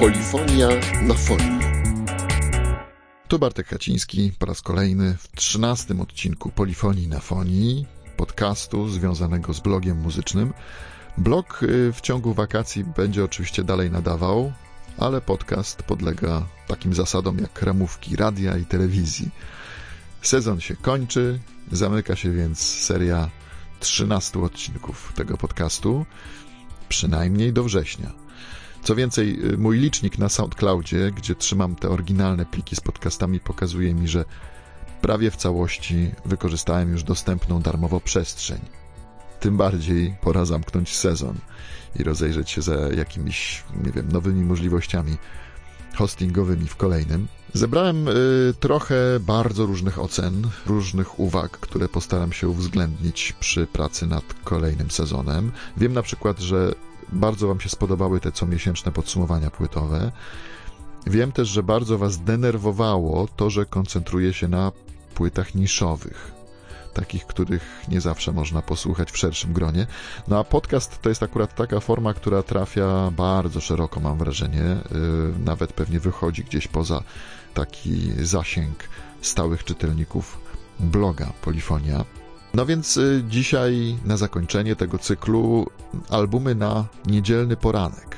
Polifonia na fonii. Tu Bartek Kaciński po raz kolejny w trzynastym odcinku Polifonii na fonii, podcastu związanego z blogiem muzycznym. Blog y, w ciągu wakacji będzie oczywiście dalej nadawał, ale podcast podlega takim zasadom jak ramówki radia i telewizji. Sezon się kończy, zamyka się więc seria 13 odcinków tego podcastu, przynajmniej do września. Co więcej, y, mój licznik na SoundCloudzie, gdzie trzymam te oryginalne pliki z podcastami, pokazuje mi, że prawie w całości wykorzystałem już dostępną darmowo przestrzeń. Tym bardziej pora zamknąć sezon i rozejrzeć się za jakimiś, nie wiem, nowymi możliwościami hostingowymi w kolejnym. Zebrałem y, trochę bardzo różnych ocen, różnych uwag, które postaram się uwzględnić przy pracy nad kolejnym sezonem. Wiem na przykład, że bardzo Wam się spodobały te comiesięczne podsumowania płytowe. Wiem też, że bardzo Was denerwowało to, że koncentruję się na płytach niszowych, takich, których nie zawsze można posłuchać w szerszym gronie. No a podcast to jest akurat taka forma, która trafia bardzo szeroko, mam wrażenie. Yy, nawet pewnie wychodzi gdzieś poza taki zasięg stałych czytelników bloga Polifonia. No więc y, dzisiaj na zakończenie tego cyklu albumy na niedzielny poranek.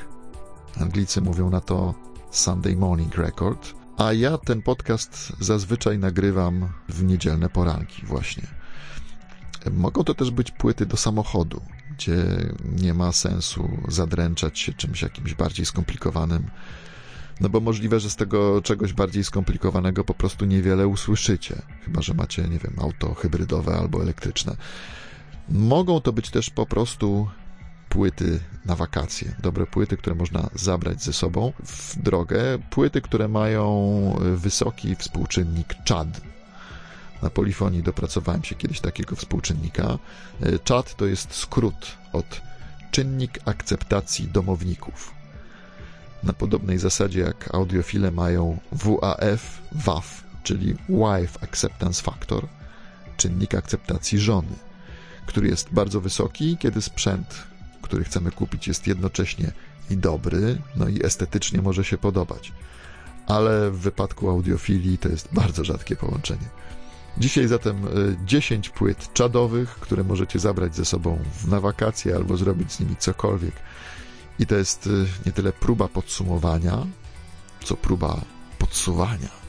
Anglicy mówią na to Sunday Morning Record, a ja ten podcast zazwyczaj nagrywam w niedzielne poranki właśnie. Mogą to też być płyty do samochodu, gdzie nie ma sensu zadręczać się czymś jakimś bardziej skomplikowanym, no bo możliwe, że z tego czegoś bardziej skomplikowanego po prostu niewiele usłyszycie, chyba że macie, nie wiem, auto hybrydowe albo elektryczne. Mogą to być też po prostu płyty na wakacje, dobre płyty, które można zabrać ze sobą w drogę, płyty, które mają wysoki współczynnik CHAD. Na polifonii dopracowałem się kiedyś takiego współczynnika. CHAD to jest skrót od czynnik akceptacji domowników na podobnej zasadzie jak audiofile mają WAF, WAF, czyli Wife Acceptance Factor, czynnik akceptacji żony, który jest bardzo wysoki, kiedy sprzęt, który chcemy kupić, jest jednocześnie i dobry, no i estetycznie może się podobać. Ale w wypadku audiofilii to jest bardzo rzadkie połączenie. Dzisiaj zatem 10 e, płyt czadowych, które możecie zabrać ze sobą na wakacje albo zrobić z nimi cokolwiek i to jest y, nie tyle próba podsumowania, co próba podsuwania.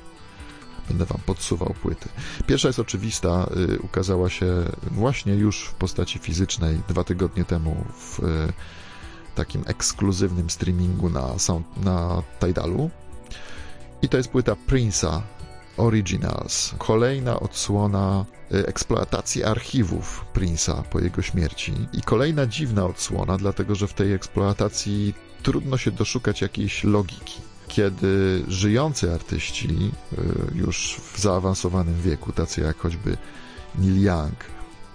Będę wam podsuwał płyty. Pierwsza jest oczywista, y, ukazała się właśnie już w postaci fizycznej dwa tygodnie temu w y, takim ekskluzywnym streamingu na, sound, na Tidalu. I to jest płyta Prince'a Originals. Kolejna odsłona y, eksploatacji archiwów Prince'a po jego śmierci i kolejna dziwna odsłona, dlatego że w tej eksploatacji trudno się doszukać jakiejś logiki. Kiedy żyjący artyści y, już w zaawansowanym wieku, tacy jak choćby Neil Young,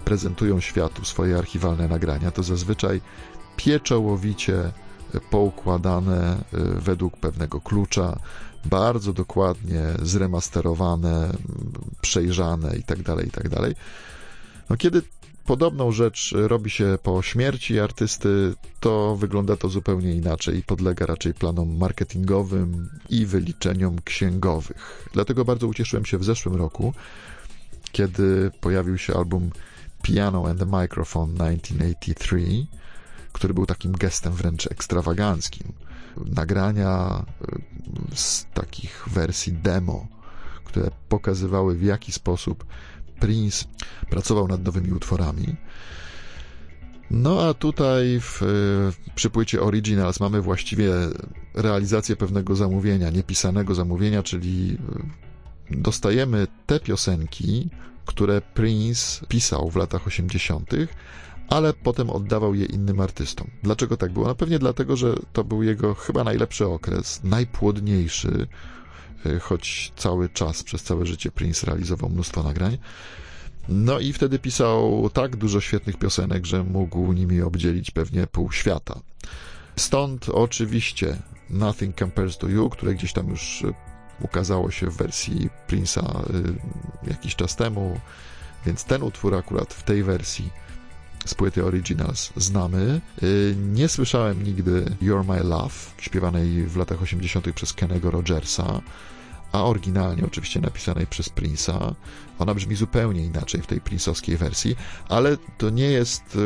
prezentują światu swoje archiwalne nagrania, to zazwyczaj pieczołowicie poukładane y, według pewnego klucza, bardzo dokładnie zremasterowane, przejrzane itd., tak itd. Tak no kiedy podobną rzecz robi się po śmierci artysty, to wygląda to zupełnie inaczej i podlega raczej planom marketingowym i wyliczeniom księgowych. Dlatego bardzo ucieszyłem się w zeszłym roku, kiedy pojawił się album Piano and the Microphone 1983, który był takim gestem wręcz ekstrawaganckim nagrania y, z takich wersji demo, które pokazywały w jaki sposób Prince pracował nad nowymi utworami. No a tutaj w, przy płycie Originals mamy właściwie realizację pewnego zamówienia, niepisanego zamówienia, czyli y, dostajemy te piosenki, które Prince pisał w latach 80., ale potem oddawał je innym artystom. Dlaczego tak było? No pewnie dlatego, że to był jego chyba najlepszy okres, najpłodniejszy, y, choć cały czas, przez całe życie Prince realizował mnóstwo nagrań. No i wtedy pisał tak dużo świetnych piosenek, że mógł nimi obdzielić pewnie pół świata. Stąd oczywiście Nothing Compares to You, które gdzieś tam już y, ukazało się w wersji Prince'a y, jakiś czas temu, więc ten utwór akurat w tej wersji z płyty Originals znamy. Y, nie słyszałem nigdy You're My Love, śpiewanej w latach 80. przez Kennego Rogersa, a oryginalnie oczywiście napisanej przez Prince'a. Ona brzmi zupełnie inaczej w tej Prince'owskiej wersji, ale to nie jest y,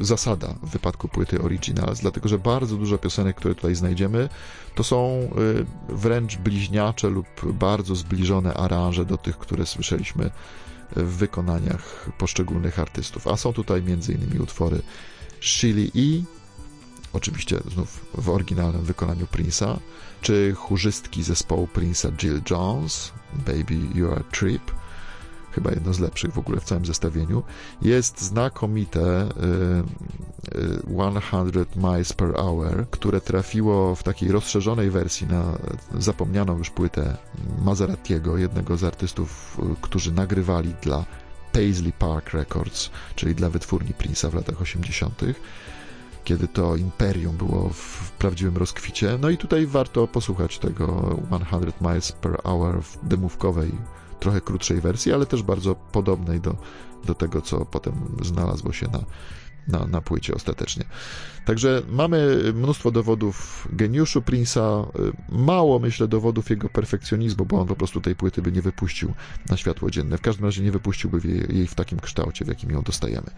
y, zasada w wypadku płyty Originals, dlatego że bardzo dużo piosenek, które tutaj znajdziemy, to są wręcz bliźniacze lub bardzo zbliżone aranże do tych, które słyszeliśmy w wykonaniach poszczególnych artystów. A są tutaj m.in. utwory Shilly E, oczywiście znów w oryginalnym wykonaniu Prince'a, czy chórzystki zespołu Prince'a Jill Jones, Baby You Are Trip, chyba jedno z lepszych w ogóle w całym zestawieniu. Jest znakomite 100 y, y, miles per hour, które trafiło w takiej rozszerzonej wersji na zapomnianą już płytę Maseratiego, jednego z artystów, y, którzy nagrywali dla Paisley Park Records, czyli dla wytwórni Prince'a w latach 80., kiedy to imperium było w prawdziwym rozkwicie. No i tutaj warto posłuchać tego 100 miles per hour w demówkowej trochę krótszej wersji, ale też bardzo podobnej do, do tego, co potem znalazło się na, na, na płycie ostatecznie. Także mamy mnóstwo dowodów geniuszu Prince'a, mało myślę dowodów jego perfekcjonizmu, bo on po prostu tej płyty by nie wypuścił na światło dzienne. W każdym razie nie wypuściłby jej w takim kształcie, w jakim ją dostajemy.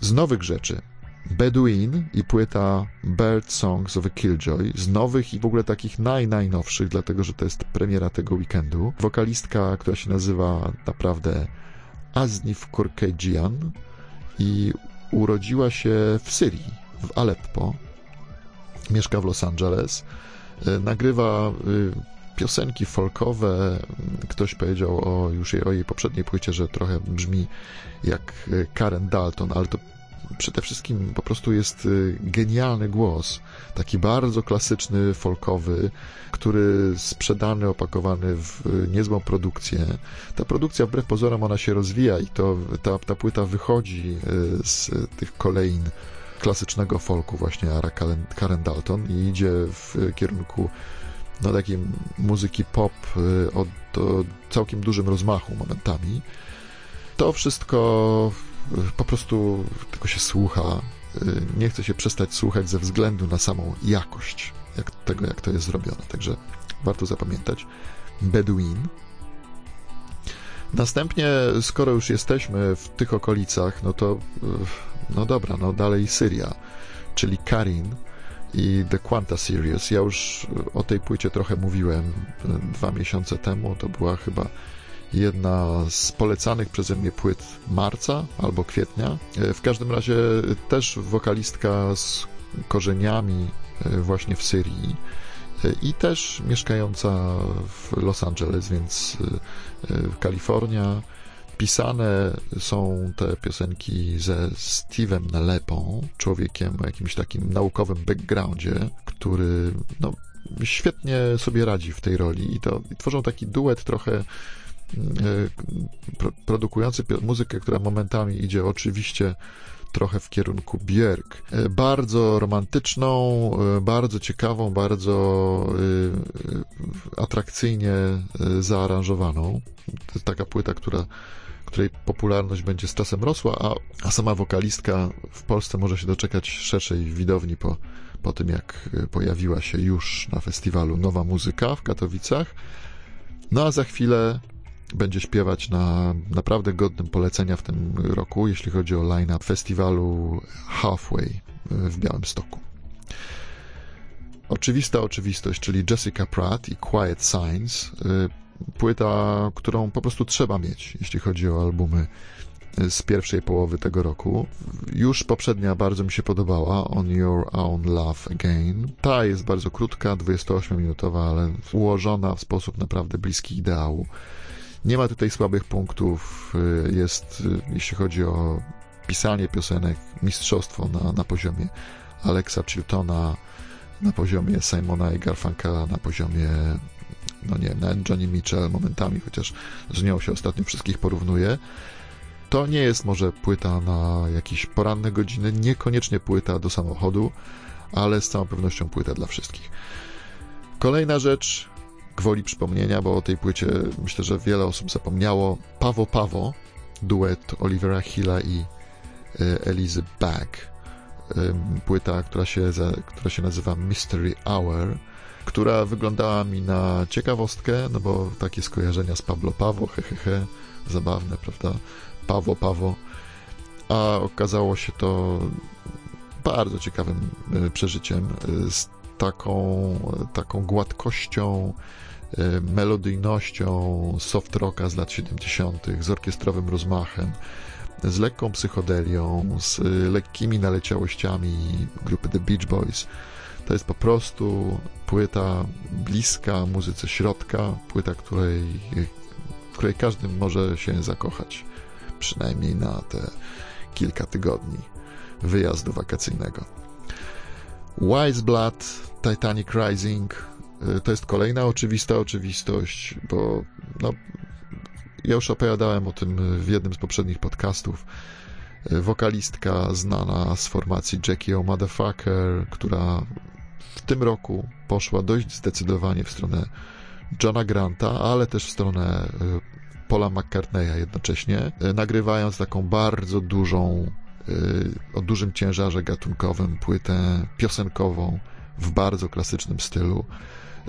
Z nowych rzeczy Bedouin i płyta Bird Songs of a Killjoy z nowych i w ogóle takich naj, najnowszych, dlatego że to jest premiera tego weekendu. Wokalistka, która się nazywa naprawdę Aznif Korkejian i urodziła się w Syrii, w Aleppo. Mieszka w Los Angeles. E, nagrywa y, piosenki folkowe. Ktoś powiedział o, już jej, o jej poprzedniej płycie, że trochę brzmi jak e, Karen Dalton, ale to przede wszystkim po prostu jest y, genialny głos, taki bardzo klasyczny, folkowy, który sprzedany, opakowany w y, niezłą produkcję. Ta produkcja wbrew pozorom ona się rozwija i to ta, ta płyta wychodzi y, z tych kolejn klasycznego folku właśnie Ara Karen Dalton i idzie w kierunku no, takiej muzyki pop o, o całkiem dużym rozmachu momentami. To wszystko po prostu tylko się słucha. Y, nie chce się przestać słuchać ze względu na samą jakość jak, tego, jak to jest zrobione. Także warto zapamiętać. Bedouin. Następnie, skoro już jesteśmy w tych okolicach, no to y, no dobra, no dalej Syria, czyli Karin i The Quanta Series. Ja już o tej płycie trochę mówiłem y, dwa miesiące temu. To była chyba jedna z polecanych przeze mnie płyt marca albo kwietnia. E, w każdym razie też wokalistka z korzeniami e, właśnie w Syrii e, i też mieszkająca w Los Angeles, więc Kalifornia. Pisane są te piosenki ze Steve'em Nalepą, człowiekiem o jakimś takim naukowym backgroundzie, który no, świetnie sobie radzi w tej roli i to i tworzą taki duet trochę produkujący muzykę, która momentami idzie oczywiście trochę w kierunku Björk. E, bardzo romantyczną, e, bardzo ciekawą, bardzo atrakcyjnie zaaranżowaną. To jest taka płyta, która, której popularność będzie z czasem rosła, a, a sama wokalistka w Polsce może się doczekać szerszej widowni po, po tym, jak pojawiła się już na festiwalu Nowa Muzyka w Katowicach. No a za chwilę będzie śpiewać na naprawdę godnym polecenia w tym roku, jeśli chodzi o line-up festiwalu Halfway w Białymstoku. Oczywista oczywistość, czyli Jessica Pratt i Quiet Signs, y, płyta, którą po prostu trzeba mieć, jeśli chodzi o albumy z pierwszej połowy tego roku. Już poprzednia bardzo mi się podobała, On Your Own Love Again. Ta jest bardzo krótka, 28-minutowa, ale ułożona w sposób naprawdę bliski ideału. Nie ma tutaj słabych punktów. Y, jest, y, jeśli chodzi o pisanie piosenek, mistrzostwo na, na poziomie Alexa Chiltona, na poziomie Simona i Garfunkela, na poziomie no nie, na Johnny Mitchell momentami, chociaż z nią się ostatnio wszystkich porównuje. To nie jest może płyta na jakieś poranne godziny, niekoniecznie płyta do samochodu, ale z całą pewnością płyta dla wszystkich. Kolejna rzecz, gwoli przypomnienia, bo o tej płycie myślę, że wiele osób zapomniało. Pawo Pawo, duet Olivera Hilla i Elizy Back. Płyta, która się, która się nazywa Mystery Hour, która wyglądała mi na ciekawostkę, no bo takie skojarzenia z Pablo Pawo, hehehe, he, he, zabawne, prawda? Pawo, Pawo. A okazało się to bardzo ciekawym przeżyciem, z taką, taką gładkością, e, melodyjnością soft rocka z lat 70., z orkiestrowym rozmachem, z lekką psychodelią, z lekkimi naleciałościami grupy The Beach Boys. To jest po prostu płyta bliska muzyce środka, płyta, której, w której każdy może się zakochać, przynajmniej na te kilka tygodni wyjazdu wakacyjnego. Wise Blood, Titanic Rising y, to jest kolejna oczywista oczywistość, bo no, ja już opowiadałem o tym w jednym z poprzednich podcastów. Y, wokalistka znana z formacji Jackie O Motherfucker, która w tym roku poszła dość zdecydowanie w stronę Johna Granta, ale też w stronę y, Paula McCartneya jednocześnie, nagrywając taką bardzo dużą o dużym ciężarze gatunkowym, płytę piosenkową w bardzo klasycznym stylu,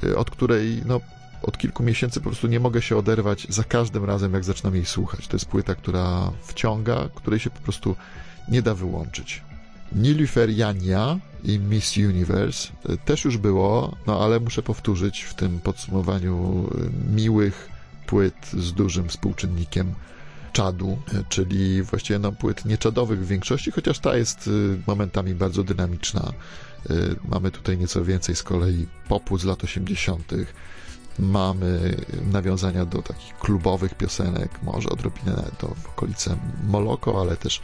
y, od której no, od kilku miesięcy po prostu nie mogę się oderwać za każdym razem, jak zaczynam jej słuchać. To jest płyta, która wciąga, której się po prostu nie da wyłączyć. Nilufer Jania i Miss Universe y, też już było, no ale muszę powtórzyć w tym podsumowaniu y, miłych płyt z dużym współczynnikiem czadu, czyli właściwie no, płyt nieczadowych w większości, chociaż ta jest y, momentami bardzo dynamiczna. Y, mamy tutaj nieco więcej z kolei popu z lat 80. Mamy nawiązania do takich klubowych piosenek, może odrobinę do w okolice Moloko, ale też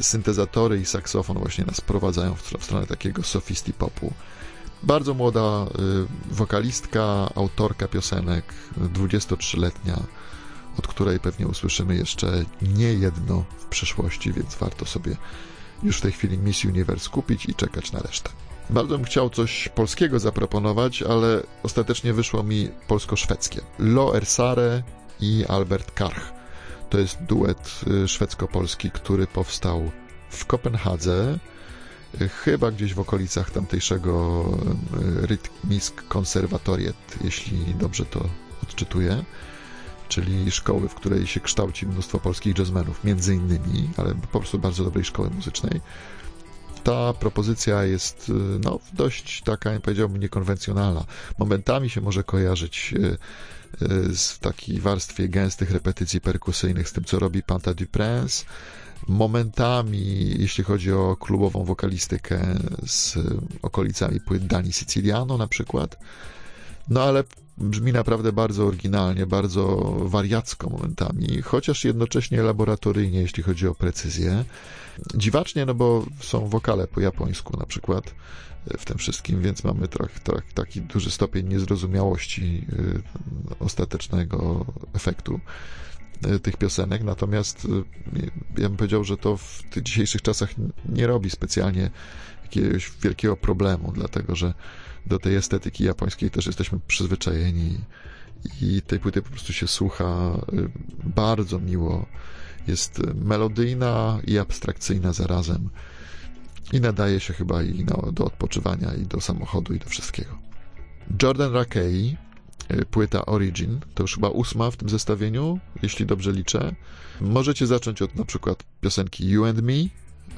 syntezatory i saksofon właśnie nas prowadzają w, w stronę takiego sofisty popu. Bardzo młoda wokalistka, autorka piosenek, 23-letnia, od której pewnie usłyszymy jeszcze nie jedno w przyszłości, więc warto sobie już w tej chwili Miss Universe kupić i czekać na resztę. Bardzo bym chciał coś polskiego zaproponować, ale ostatecznie wyszło mi polsko-szwedzkie. Lo Ersare i Albert Karch. To jest duet y, szwedzko-polski, który powstał w Kopenhadze, chyba gdzieś w okolicach tamtejszego y, Rytmisk Konserwatoriet, jeśli dobrze to odczytuję czyli szkoły, w której się kształci mnóstwo polskich jazzmenów, między innymi, ale po prostu bardzo dobrej szkoły muzycznej. Ta propozycja jest no, dość taka, powiedziałbym, niekonwencjonalna. Momentami się może kojarzyć e, e, w takiej warstwie gęstych repetycji perkusyjnych z tym, co robi Panta du Prince. Momentami, jeśli chodzi o klubową wokalistykę z okolicami płyt Dani Siciliano na przykład. No ale brzmi naprawdę bardzo oryginalnie, bardzo wariacko momentami, chociaż jednocześnie laboratoryjnie, jeśli chodzi o precyzję. Dziwacznie, no bo są wokale po japońsku na przykład w tym wszystkim, więc mamy tak, tak, taki duży stopień niezrozumiałości y, ostatecznego efektu tych piosenek, natomiast y, ja bym powiedział, że to w tych dzisiejszych czasach nie robi specjalnie jakiegoś wielkiego problemu, dlatego że do tej estetyki japońskiej też jesteśmy przyzwyczajeni i tej płyty po prostu się słucha y, bardzo miło. Jest melodyjna i abstrakcyjna zarazem i nadaje się chyba i no, do odpoczywania, i do samochodu, i do wszystkiego. Jordan Rakei, płyta Origin, to już chyba ósma w tym zestawieniu, jeśli dobrze liczę. Możecie zacząć od na przykład piosenki You and Me,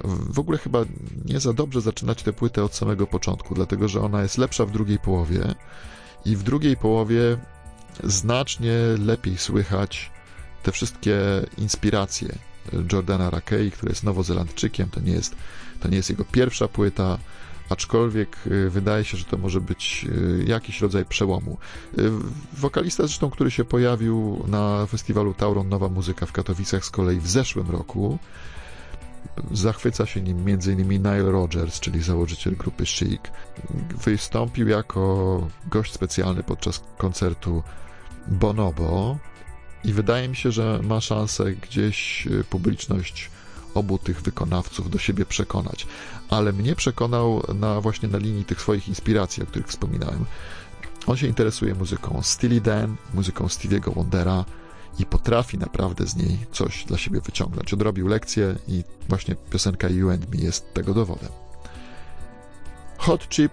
w ogóle chyba nie za dobrze zaczynać tę płytę od samego początku, dlatego że ona jest lepsza w drugiej połowie i w drugiej połowie znacznie lepiej słychać te wszystkie inspiracje Jordana Rakei, który jest nowozelandczykiem, to nie jest, to nie jest jego pierwsza płyta, aczkolwiek y, wydaje się, że to może być y, jakiś rodzaj przełomu. Y, wokalista zresztą, który się pojawił na festiwalu Tauron Nowa Muzyka w Katowicach z kolei w zeszłym roku, Zachwyca się nim m.in. Nile Rodgers, czyli założyciel grupy Chic. Wystąpił jako gość specjalny podczas koncertu Bonobo i wydaje mi się, że ma szansę gdzieś publiczność obu tych wykonawców do siebie przekonać. Ale mnie przekonał na właśnie na linii tych swoich inspiracji, o których wspominałem. On się interesuje muzyką Steely Dan, muzyką Stevie'ego Wondera i potrafi naprawdę z niej coś dla siebie wyciągnąć. Odrobił lekcję i właśnie piosenka You and Me jest tego dowodem. Hot Chip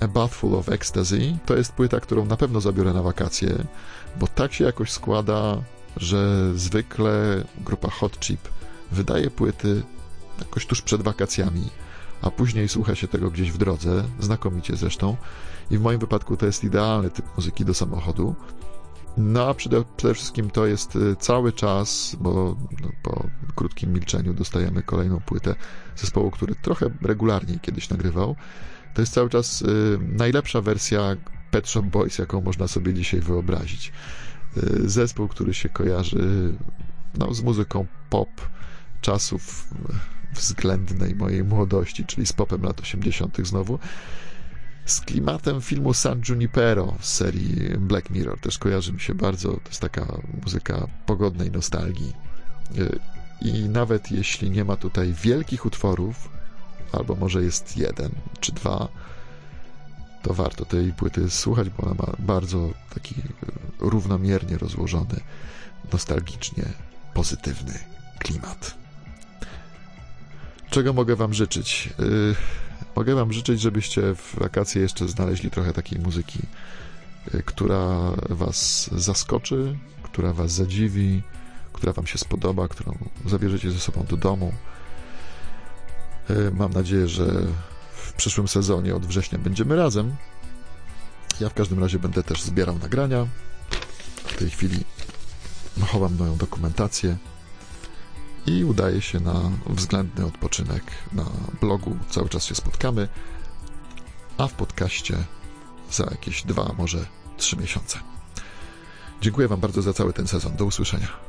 A Bathful of Ecstasy to jest płyta, którą na pewno zabiorę na wakacje, bo tak się jakoś składa, że zwykle grupa Hot Chip wydaje płyty jakoś tuż przed wakacjami, a później słucha się tego gdzieś w drodze, znakomicie zresztą. I w moim wypadku to jest idealny typ muzyki do samochodu. No a przede, przede wszystkim to jest y, cały czas, bo no, po krótkim milczeniu dostajemy kolejną płytę zespołu, który trochę regularniej kiedyś nagrywał. To jest cały czas y, najlepsza wersja Pet Shop Boys, jaką można sobie dzisiaj wyobrazić. Y, zespół, który się kojarzy no, z muzyką pop czasów względnej mojej młodości, czyli z popem lat 80. znowu. Z klimatem filmu San Junipero z serii Black Mirror też kojarzy mi się bardzo. To jest taka muzyka pogodnej nostalgii. Y, I nawet jeśli nie ma tutaj wielkich utworów, albo może jest jeden czy dwa, to warto tej płyty słuchać, bo ona ma bardzo taki równomiernie rozłożony, nostalgicznie pozytywny klimat. Czego mogę Wam życzyć? Yy, mogę Wam życzyć, żebyście w wakacje jeszcze znaleźli trochę takiej muzyki, yy, która Was zaskoczy, która Was zadziwi, która Wam się spodoba, którą zabierzecie ze sobą do domu. Yy, mam nadzieję, że w przyszłym sezonie od września będziemy razem. Ja w każdym razie będę też zbierał nagrania. W tej chwili chowam moją dokumentację i udaje się na względny odpoczynek na blogu. Cały czas się spotkamy, a w podcaście za jakieś dwa, może trzy miesiące. Dziękuję Wam bardzo za cały ten sezon. Do usłyszenia.